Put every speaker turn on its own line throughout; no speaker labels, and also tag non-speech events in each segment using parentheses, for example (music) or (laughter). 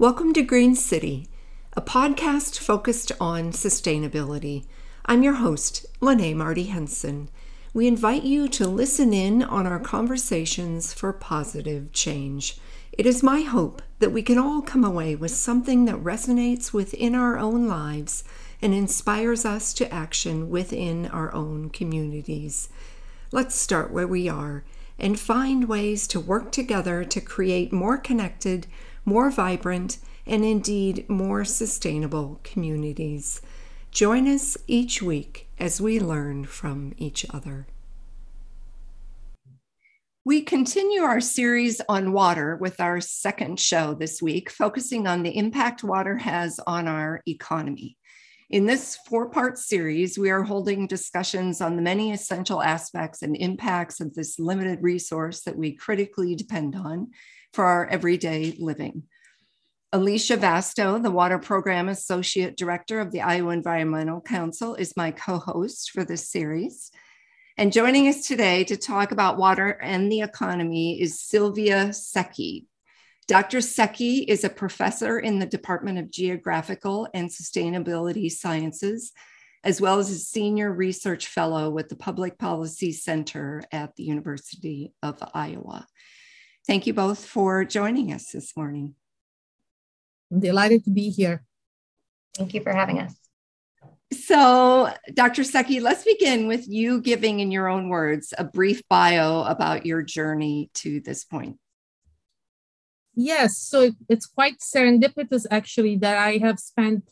Welcome to Green City, a podcast focused on sustainability. I'm your host, Lene Marty Henson. We invite you to listen in on our conversations for positive change. It is my hope that we can all come away with something that resonates within our own lives and inspires us to action within our own communities. Let's start where we are and find ways to work together to create more connected, more vibrant, and indeed more sustainable communities. Join us each week as we learn from each other. We continue our series on water with our second show this week, focusing on the impact water has on our economy. In this four part series, we are holding discussions on the many essential aspects and impacts of this limited resource that we critically depend on for our everyday living. Alicia Vasto, the Water Program Associate Director of the Iowa Environmental Council, is my co host for this series. And joining us today to talk about water and the economy is Silvia Secchi. Dr. Secchi is a professor in the Department of Geographical and Sustainability Sciences, as well as a senior research fellow with the Public Policy Center at the University of Iowa. Thank you both for joining us this morning.
I'm delighted to be here.
Thank you for having us.
So, Dr. Secchi, let's begin with you giving, in your own words, a brief bio about your journey to this point.
Yes, so it's quite serendipitous actually that I have spent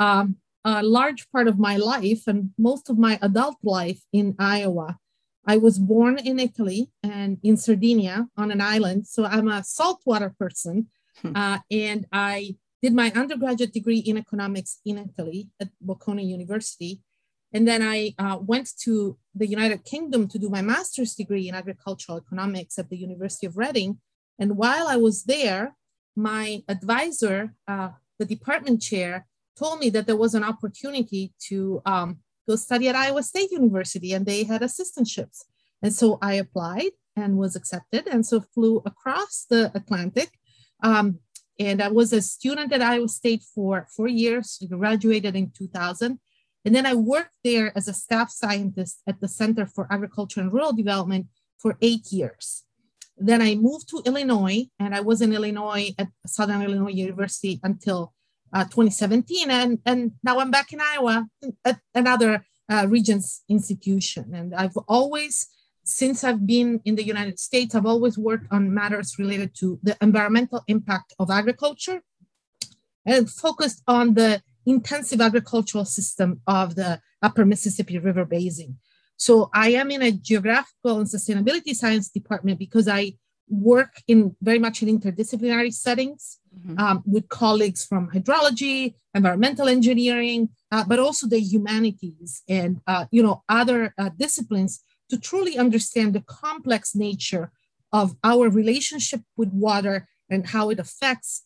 um, a large part of my life and most of my adult life in Iowa. I was born in Italy and in Sardinia on an island, so I'm a saltwater person. Hmm. Uh, and I did my undergraduate degree in economics in Italy at Bocconi University. And then I uh, went to the United Kingdom to do my master's degree in agricultural economics at the University of Reading. And while I was there, my advisor, uh, the department chair, told me that there was an opportunity to um, go study at Iowa State University and they had assistantships. And so I applied and was accepted. And so flew across the Atlantic um, and I was a student at Iowa State for four years, graduated in 2000. And then I worked there as a staff scientist at the Center for Agriculture and Rural Development for eight years. Then I moved to Illinois, and I was in Illinois at Southern Illinois University until uh, 2017. And, and now I'm back in Iowa at another uh, Regents institution. And I've always since I've been in the United States, I've always worked on matters related to the environmental impact of agriculture and focused on the intensive agricultural system of the upper Mississippi River Basin. So I am in a geographical and sustainability science department because I work in very much in interdisciplinary settings mm-hmm. um, with colleagues from hydrology, environmental engineering, uh, but also the humanities and uh, you know other uh, disciplines to truly understand the complex nature of our relationship with water and how it affects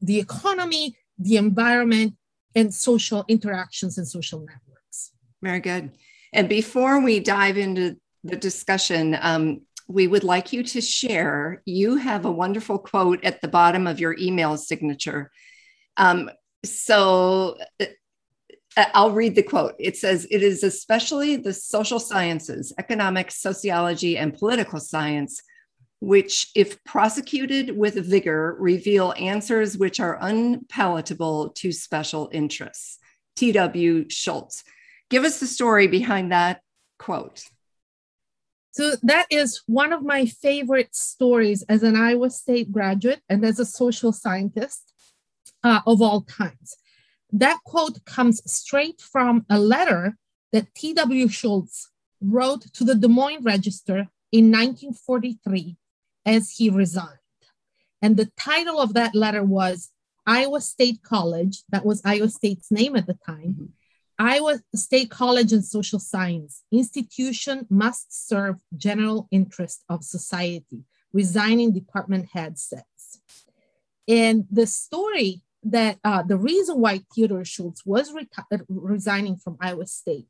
the economy, the environment, and social interactions and social networks.
Very good. And before we dive into the discussion, um, we would like you to share. You have a wonderful quote at the bottom of your email signature. Um, so uh, I'll read the quote. It says, It is especially the social sciences, economics, sociology, and political science, which, if prosecuted with vigor, reveal answers which are unpalatable to special interests. T.W. Schultz. Give us the story behind that quote.
So, that is one of my favorite stories as an Iowa State graduate and as a social scientist uh, of all times that quote comes straight from a letter that T.W. Schultz wrote to the Des Moines Register in 1943 as he resigned. And the title of that letter was Iowa State College, that was Iowa State's name at the time. Iowa State College and Social Science institution must serve general interest of society, resigning department head says. And the story that uh, the reason why Theodore Schultz was resigning from Iowa State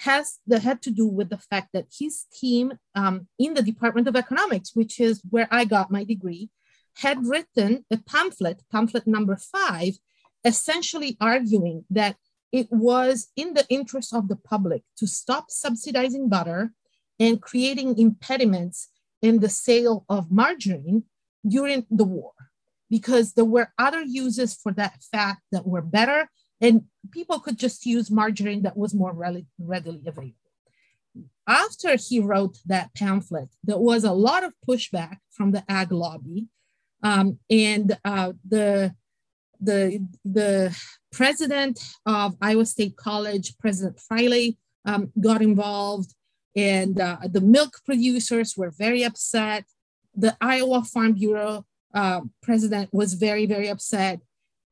has that had to do with the fact that his team um, in the Department of Economics, which is where I got my degree, had written a pamphlet, pamphlet number five, essentially arguing that it was in the interest of the public to stop subsidizing butter and creating impediments in the sale of margarine during the war because there were other uses for that fat that were better and people could just use margarine that was more readily available. After he wrote that pamphlet, there was a lot of pushback from the ag lobby. Um, and uh, the, the, the president of Iowa State College, President Friley, um, got involved, and uh, the milk producers were very upset. The Iowa Farm Bureau uh, president was very, very upset.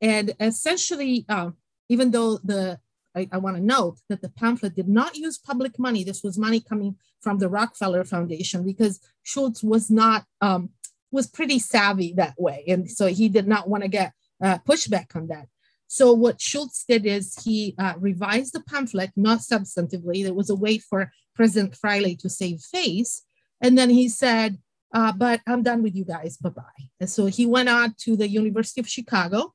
And essentially, uh, even though the I, I want to note that the pamphlet did not use public money. This was money coming from the Rockefeller Foundation because Schultz was not um, was pretty savvy that way, and so he did not want to get uh, pushback on that. So what Schultz did is he uh, revised the pamphlet, not substantively. There was a way for President Friley to save face, and then he said, uh, "But I'm done with you guys. Bye bye." And so he went on to the University of Chicago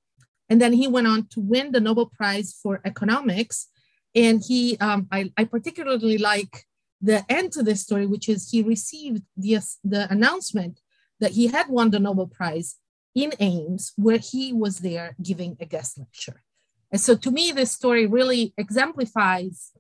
and then he went on to win the Nobel Prize for Economics. And he, um, I, I, particularly like the end to this story, which is he received the, the announcement that he had won the Nobel Prize in Ames, where he was there giving a guest lecture. And so to me, this story really exemplifies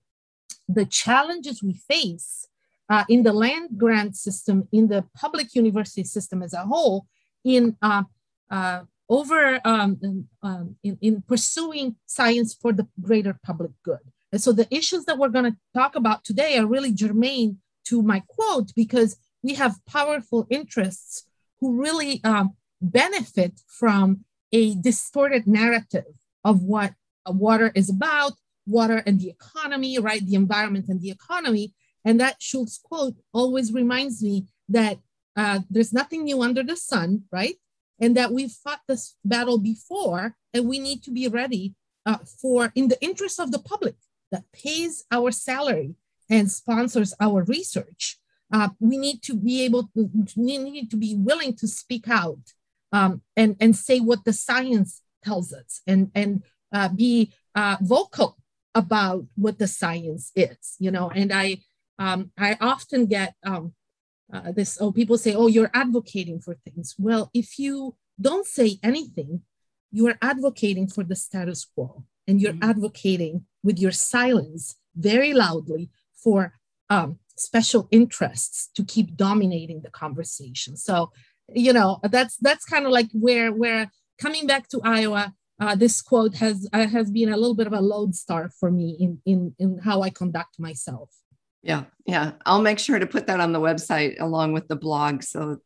the challenges we face uh, in the land grant system, in the public university system as a whole, in uh, uh, over um, um, in, in pursuing science for the greater public good. And so the issues that we're going to talk about today are really germane to my quote because we have powerful interests who really um, benefit from a distorted narrative of what water is about, water and the economy, right? The environment and the economy. And that Schultz quote always reminds me that uh, there's nothing new under the sun, right? and that we've fought this battle before and we need to be ready uh, for in the interest of the public that pays our salary and sponsors our research uh, we need to be able to need to be willing to speak out um, and and say what the science tells us and and uh, be uh, vocal about what the science is you know? And i um, i often get um, uh, this oh people say oh you're advocating for things. Well if you don't say anything you are advocating for the status quo and you're mm-hmm. advocating with your silence very loudly for um, special interests to keep dominating the conversation. So you know that's that's kind of like where where coming back to iowa uh, this quote has uh, has been a little bit of a lodestar for me in in in how i conduct myself
yeah, yeah. I'll make sure to put that on the website along with the blog so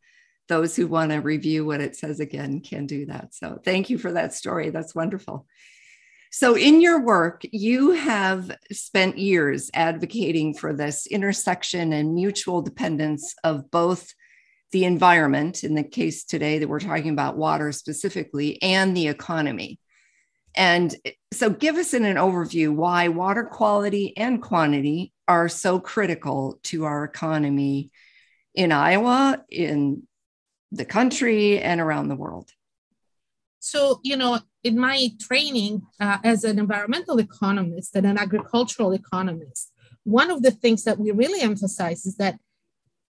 those who want to review what it says again can do that. So thank you for that story. That's wonderful. So, in your work, you have spent years advocating for this intersection and mutual dependence of both the environment, in the case today that we're talking about water specifically, and the economy. And so, give us in an overview why water quality and quantity are so critical to our economy in Iowa, in the country, and around the world.
So, you know, in my training uh, as an environmental economist and an agricultural economist, one of the things that we really emphasize is that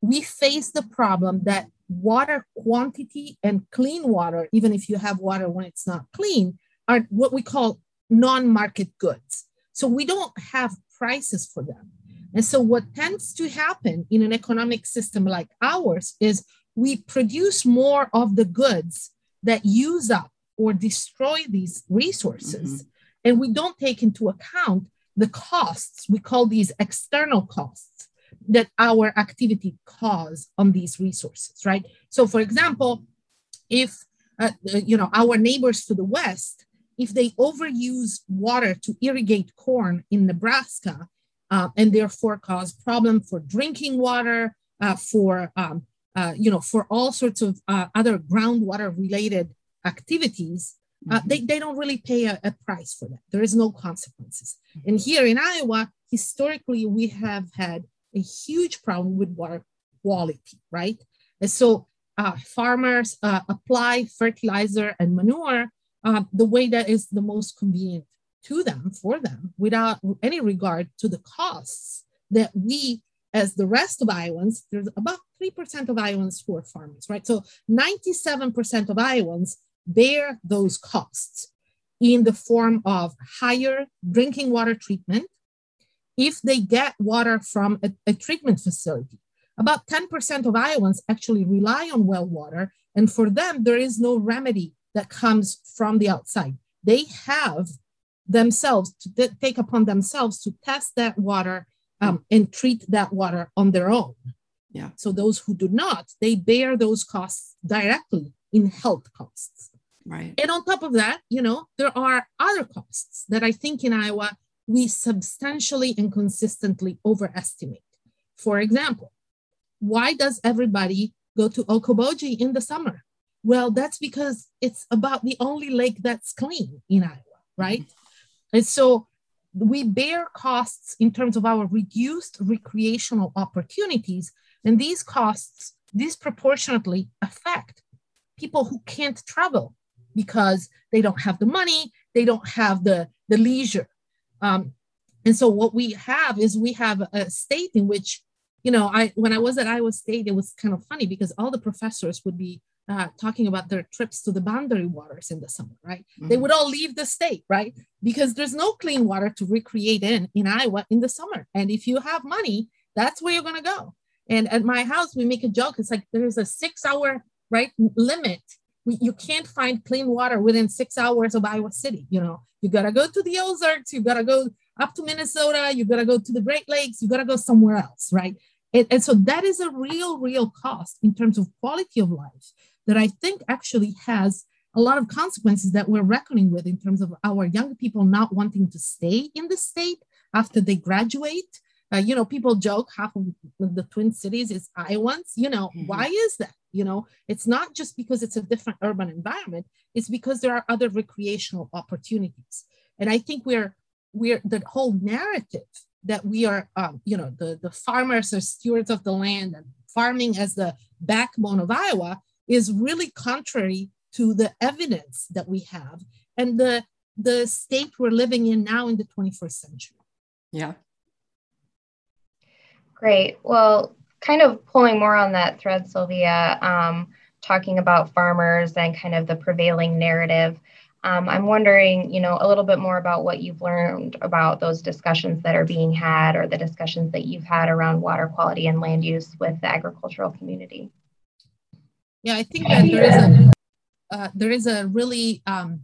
we face the problem that water quantity and clean water, even if you have water when it's not clean, are what we call non market goods. So we don't have prices for them. And so, what tends to happen in an economic system like ours is we produce more of the goods that use up or destroy these resources. Mm-hmm. And we don't take into account the costs, we call these external costs that our activity cause on these resources, right? So, for example, if uh, you know our neighbors to the west, if they overuse water to irrigate corn in Nebraska, uh, and therefore cause problem for drinking water, uh, for um, uh, you know, for all sorts of uh, other groundwater related activities. Uh, mm-hmm. They, they don't really pay a, a, price for that. There is no consequences. And here in Iowa, historically, we have had a huge problem with water quality, right? And so uh, farmers uh, apply fertilizer and manure uh, the way that is the most convenient to them for them without any regard to the costs that we as the rest of Iowans, there's about 3% of Iowans who are farmers, right? So 97% of Iowans bear those costs in the form of higher drinking water treatment if they get water from a, a treatment facility. About 10% of Iowans actually rely on well water, and for them, there is no remedy that comes from the outside. They have themselves to take upon themselves to test that water um, and treat that water on their own.
Yeah.
So those who do not, they bear those costs directly in health costs.
Right.
And on top of that, you know, there are other costs that I think in Iowa we substantially and consistently overestimate. For example, why does everybody go to Okoboji in the summer? Well, that's because it's about the only lake that's clean in Iowa, right? And so we bear costs in terms of our reduced recreational opportunities, and these costs disproportionately affect people who can't travel because they don't have the money, they don't have the, the leisure. Um, and so what we have is we have a state in which, you know, I when I was at Iowa State, it was kind of funny because all the professors would be uh, talking about their trips to the boundary waters in the summer, right? Mm-hmm. They would all leave the state, right? Because there's no clean water to recreate in in Iowa in the summer. And if you have money, that's where you're going to go. And at my house, we make a joke. It's like there's a six hour right limit. We, you can't find clean water within six hours of Iowa City. You know, you got to go to the Ozarks. You got to go up to Minnesota. You got to go to the Great Lakes. You got to go somewhere else, right? And, and so that is a real, real cost in terms of quality of life that I think actually has a lot of consequences that we're reckoning with in terms of our young people not wanting to stay in the state after they graduate. Uh, you know, people joke half of the Twin Cities is Iowans. You know, mm-hmm. why is that? You know, it's not just because it's a different urban environment, it's because there are other recreational opportunities. And I think we're, we're the whole narrative that we are, um, you know, the, the farmers are stewards of the land and farming as the backbone of Iowa is really contrary to the evidence that we have and the the state we're living in now in the 21st century.
Yeah.
Great. Well, kind of pulling more on that thread, Silvia, um, talking about farmers and kind of the prevailing narrative. Um, I'm wondering, you know, a little bit more about what you've learned about those discussions that are being had or the discussions that you've had around water quality and land use with the agricultural community.
Yeah, I think that there is a uh, there is a really um,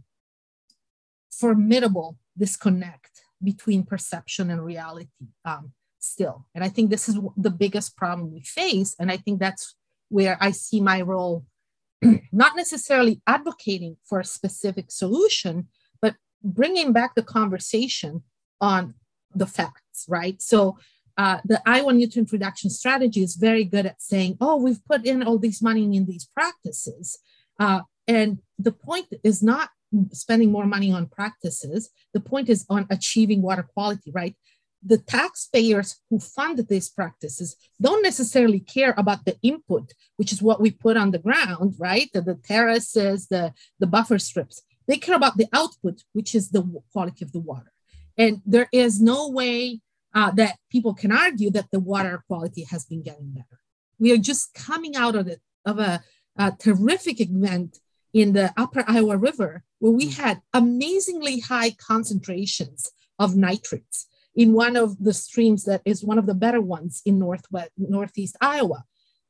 formidable disconnect between perception and reality um, still, and I think this is the biggest problem we face, and I think that's where I see my role, (clears throat) not necessarily advocating for a specific solution, but bringing back the conversation on the facts, right? So uh, the Iowa nutrient reduction strategy is very good at saying, oh, we've put in all this money in these practices. Uh, and the point is not spending more money on practices. The point is on achieving water quality, right? The taxpayers who fund these practices don't necessarily care about the input, which is what we put on the ground, right? The, the terraces, the, the buffer strips. They care about the output, which is the quality of the water. And there is no way uh, that people can argue that the water quality has been getting better. We are just coming out of, it, of a, a terrific event in the upper Iowa River where we had amazingly high concentrations of nitrates in one of the streams that is one of the better ones in northwest northeast Iowa.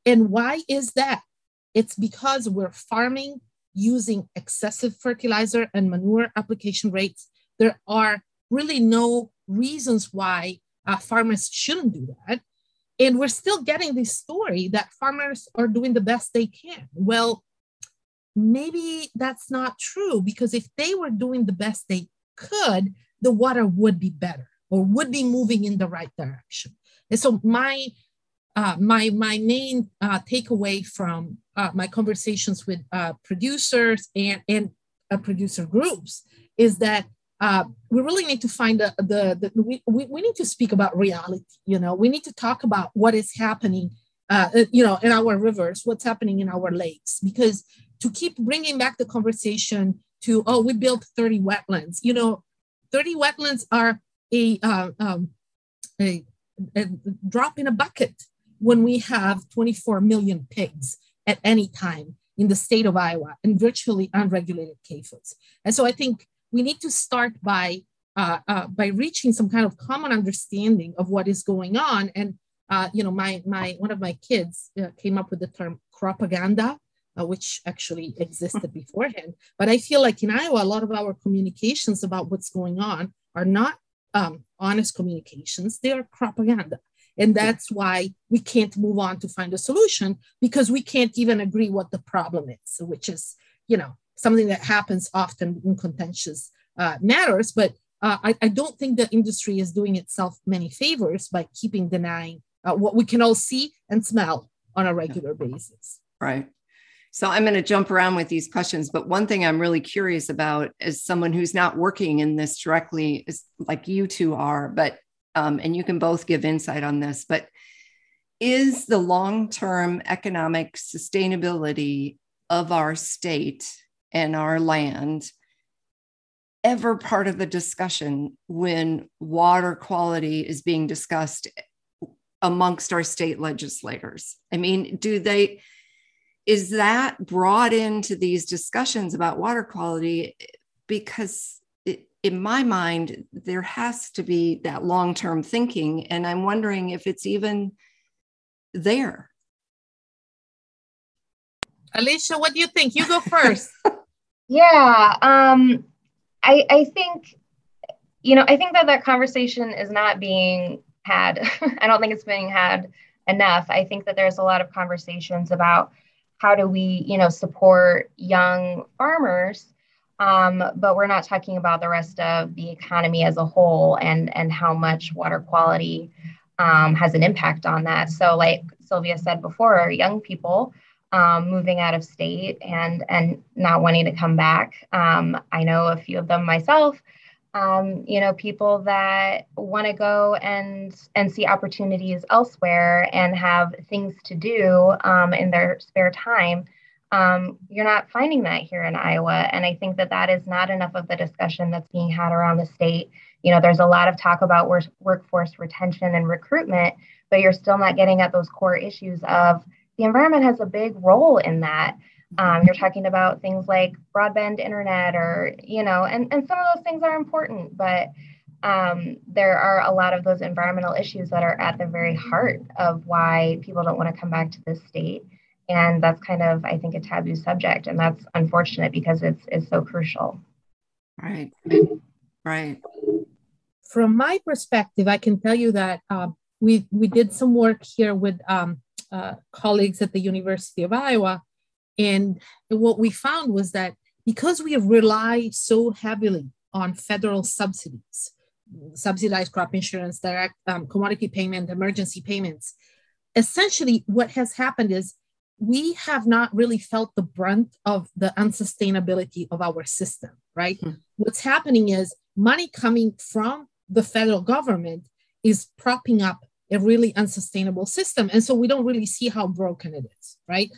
And why is that? It's because we're farming using excessive fertilizer and manure application rates. There are really no reasons why uh, farmers shouldn't do that. And we're still getting this story that farmers are doing the best they can. Well, maybe that's not true because if they were doing the best they could, the water would be better or would be moving in the right direction. And so my uh, my my main uh, takeaway from uh, my conversations with uh, producers and and uh, producer groups is that uh, we really need to find the, the, the we, we, need to speak about reality you know we need to talk about what is happening you know, in our rivers, what's happening in our lakes, because to keep bringing back the conversation to, oh, we built 30 wetlands, you know, 30 wetlands are a, uh, um, a, a drop in a bucket when we have 24 million pigs at any time in the state of Iowa and virtually unregulated CAFOs. And so I think we need to start by uh, uh, by reaching some kind of common understanding of what is going on and uh, you know, my my one of my kids uh, came up with the term propaganda, uh, which actually existed beforehand. But I feel like in Iowa, a lot of our communications about what's going on are not um, honest communications; they are propaganda, and that's why we can't move on to find a solution because we can't even agree what the problem is, which is you know something that happens often in contentious uh, matters, but. Uh, I, I, don't think the industry is doing itself many favors by keeping denying uh, what we can all see and smell on a regular basis.
Right. So I'm going to jump around with these questions, but one thing I'm really curious about as someone who's not working in this directly, is like you two are, but um, and you can both give insight on this, but is the long-term economic sustainability of our state and our land ever part of the discussion when water quality is being discussed amongst our state legislators? I mean, do they, is that brought into these discussions about water quality? Because it, in my mind, there has to be that long term thinking. And I'm wondering if it's even there.
Alicia, what do you think? You go first. (laughs)
yeah. Um, I, I think, you know, I think that that conversation is not being had. (laughs) I don't think it's being had enough. I think that there's a lot of conversations about how do we, you know, support young farmers, um, but we're not talking about the rest of the economy as a whole and and how much water quality um, has an impact on that. So, like Silvia said before, young people um, moving out of state and and not wanting to come back. Um, I know a few of them myself um, you know people that want to go and and see opportunities elsewhere and have things to do um, in their spare time um, you're not finding that here in iowa. And i think that that is not enough of the discussion that's being had around the state. You know there's a lot of talk about work, workforce retention and recruitment but you're still not getting at those core issues of the environment has a big role in that um, you're talking about things like broadband internet or, you know, and, and some of those things are important, but um, there are a lot of those environmental issues that are at the very heart of why people don't want to come back to this state. And that's kind of, I think, a taboo subject. And that's unfortunate because it's, it's so crucial.
Right. Right.
From my perspective, I can tell you that uh, we, we did some work here with um, uh, colleagues at the University of Iowa and what we found was that because we have rely so heavily on federal subsidies, subsidized crop insurance, direct um, commodity payment, emergency payments, essentially what has happened is we have not really felt the brunt of the unsustainability of our system, right? Hmm. What's happening is money coming from the federal government is propping up a really unsustainable system. And so we don't really see how broken it is, right?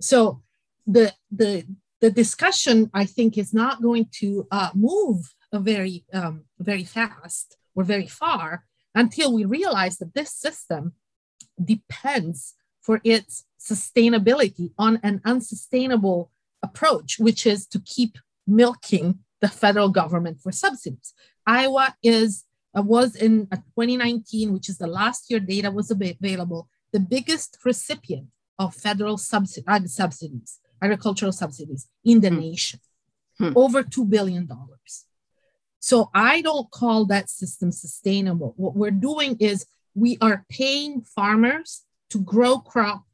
So the the the discussion I think is not going to uh, move very um, very fast or very far until we realize that this system depends for its sustainability on an unsustainable approach, which is to keep milking the federal government for subsidies. Iowa is uh, was in uh, 2019, which is the last year data was available, the biggest recipient of federal subsidi- uh, subsidies agricultural subsidies in the hmm. nation, hmm. over $2 billion. So I don't call that system sustainable. What we're doing is we are paying farmers to grow crop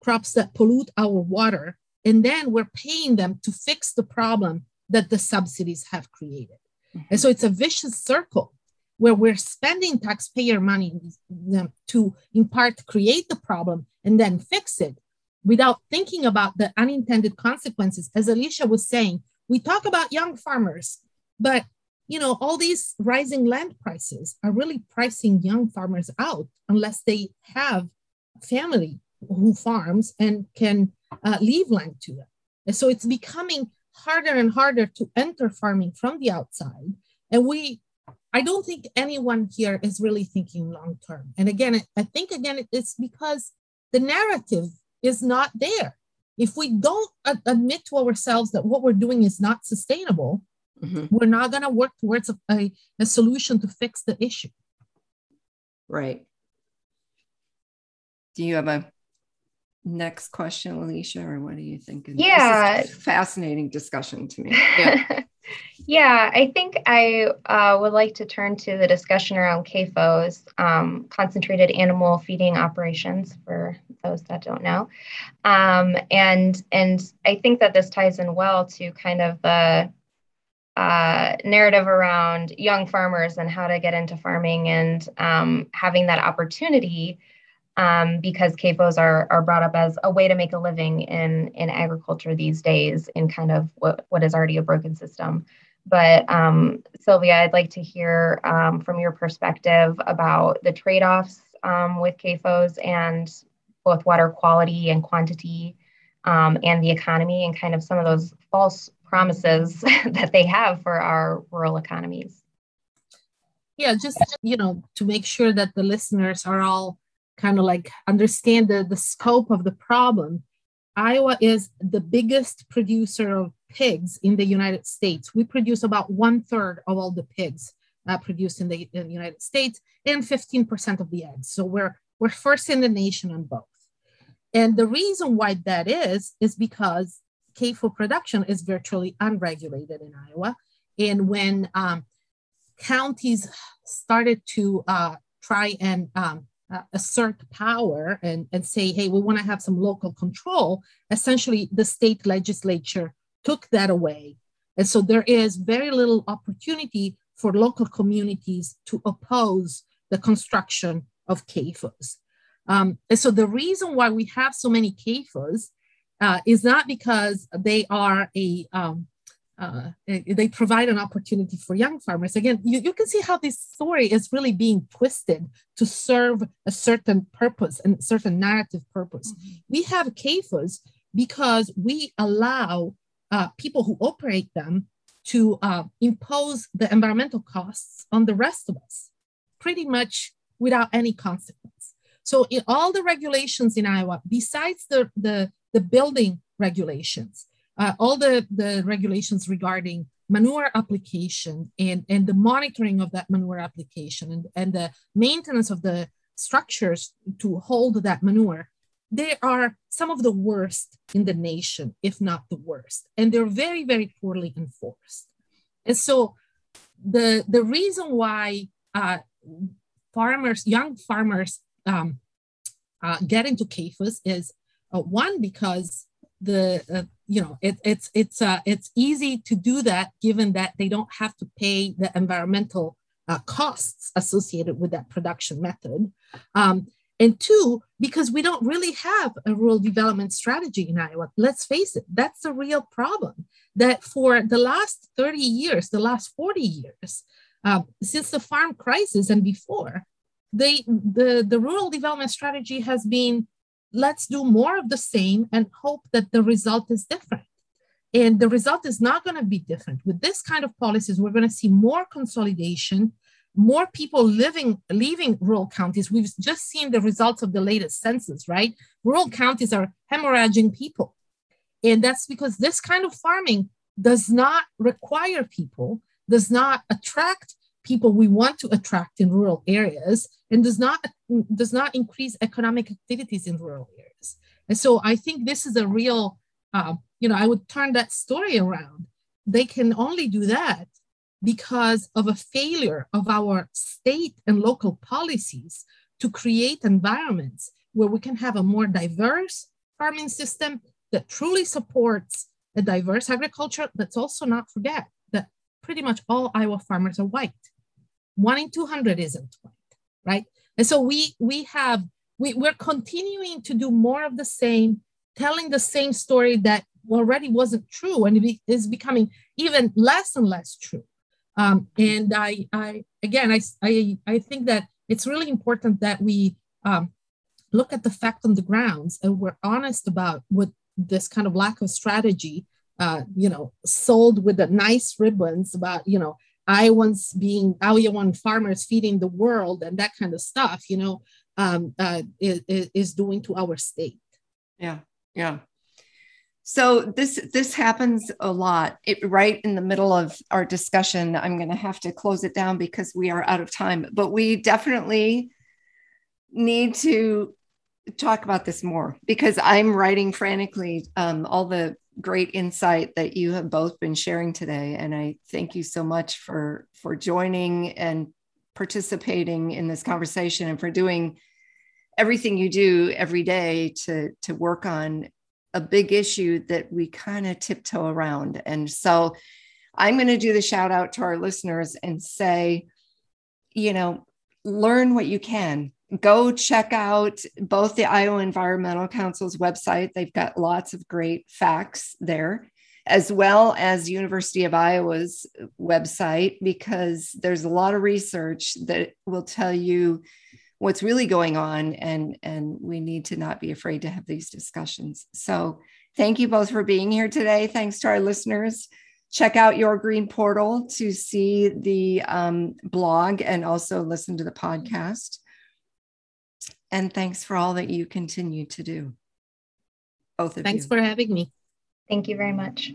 crops that pollute our water, and then we're paying them to fix the problem that the subsidies have created. Mm-hmm. And so it's a vicious circle where we're spending taxpayer money to, in part, create the problem and then fix it without thinking about the unintended consequences. As Alicia was saying, we talk about young farmers, but you know, all these rising land prices are really pricing young farmers out unless they have family who farms and can uh, leave land to them. And so it's becoming harder and harder to enter farming from the outside. And we, I don't think anyone here is really thinking long term. And again, I think again, it's because the narrative is not there. If we don't admit to ourselves that what we're doing is not sustainable, mm-hmm. we're not going to work towards a, a, a solution to fix the issue.
Right. Do you have a next question, Alicia, or what are you thinking?
Yeah.
fascinating discussion to me. (laughs)
Yeah. Yeah, I think I uh, would like to turn to the discussion around CAFOs, um, concentrated animal feeding operations, for those that don't know. Um, and, and I think that this ties in well to kind of the uh, narrative around young farmers and how to get into farming and um, having that opportunity um, because CAFOs are, are brought up as a way to make a living in, in agriculture these days in kind of what, what is already a broken system. But um, Silvia, I'd like to hear um, from your perspective about the trade offs um, with CAFOs and both water quality and quantity um, and the economy and kind of some of those false promises (laughs) that they have for our rural economies.
Yeah, just, you know, to make sure that the listeners are all kind of like understand the, the scope of the problem, Iowa is the biggest producer of pigs in the United States. We produce about one third of all the pigs uh, produced in the, in the United States and 15% of the eggs. So we're, we're first in the nation on both. And the reason why that is, is because CAFO production is virtually unregulated in Iowa. And when um, counties started to uh, try and um, uh, assert power and, and say, hey, we want to have some local control, essentially the state legislature took that away. And so there is very little opportunity for local communities to oppose the construction of CAFOs. Um, and so the reason why we have so many CAFOs uh, is not because they are a um, uh, they provide an opportunity for young farmers. Again, you, you can see how this story is really being twisted to serve a certain purpose and certain narrative purpose. Mm-hmm. We have CAFOs because we allow uh, people who operate them to uh, impose the environmental costs on the rest of us, pretty much without any consequence. So in all the regulations in Iowa, besides the, the, the building regulations, uh, all the, the regulations regarding manure application and, and the monitoring of that manure application and, and the maintenance of the structures to hold that manure, they are some of the worst in the nation, if not the worst. And they're very, very poorly enforced. And so the, the reason why uh, farmers, young farmers um, uh, get into CAFOs is uh, one, because the uh, you know it, it's it's uh, it's easy to do that given that they don't have to pay the environmental uh, costs associated with that production method. Um, and two because we don't really have a rural development strategy in iowa let's face it that's the real problem that for the last 30 years the last 40 years uh, since the farm crisis and before they the, the rural development strategy has been let's do more of the same and hope that the result is different. And the result is not going to be different. With this kind of policies, we're going to see more consolidation, more people living, leaving rural counties. We've just seen the results of the latest census, right? Rural counties are hemorrhaging people. And that's because this kind of farming does not require people, does not attract people we want to attract in rural areas and does not does not increase economic activities in rural areas. And so i think this is a real uh, you know i would turn that story around. They can only do that because of a failure of our state and local policies to create environments where we can have a more diverse farming system that truly supports a diverse agriculture. Let's also not forget pretty much all Iowa farmers are white. One in 200 isn't white, right? And so we, we have, we, we're continuing to do more of the same, telling the same story that already wasn't true and it is becoming even less and less true. Um, and I, I again, I, I, I think that it's really important that we um, look at the fact on the grounds and we're honest about what this kind of lack of strategy, uh, you know, sold with the nice ribbons about, you know, Iowans being Iowan farmers feeding the world and that kind of stuff, you know, um, uh, is, is doing to our state.
Yeah, yeah. So this this happens a lot. It, right in the middle of our discussion, I'm going to have to close it down because we are out of time. But we definitely need to talk about this more because I'm writing frantically um, all the great insight that you have both been sharing today, and I thank you so much for for joining and participating in this conversation and for doing everything you do every day to to work on a big issue that we kind of tiptoe around. And so I'm going to do the shout out to our listeners and say, you know, learn what you can. Go check out both the Iowa Environmental Council's website. They've got lots of great facts there, as well as University of Iowa's website, because there's a lot of research that will tell you what's really going on and and we need to not be afraid to have these discussions. So thank you both for being here today. Thanks to our listeners. Check out your green portal to see the um, blog and also listen to the podcast and thanks for all that you continue to do both of
thanks
you.
Thanks for having me
thank you very much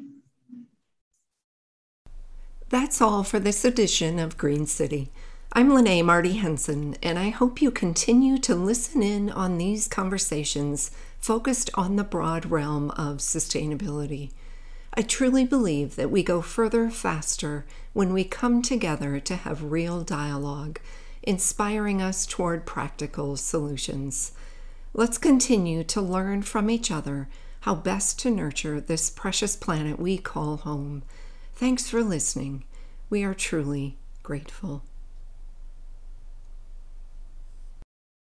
that's all for this edition of green city I'm Lene Marty Henson, and I hope you continue to listen in on these conversations focused on the broad realm of sustainability. I truly believe that we go further faster when we come together to have real dialogue, inspiring us toward practical solutions. Let's continue to learn from each other how best to nurture this precious planet we call home. Thanks for listening. We are truly grateful.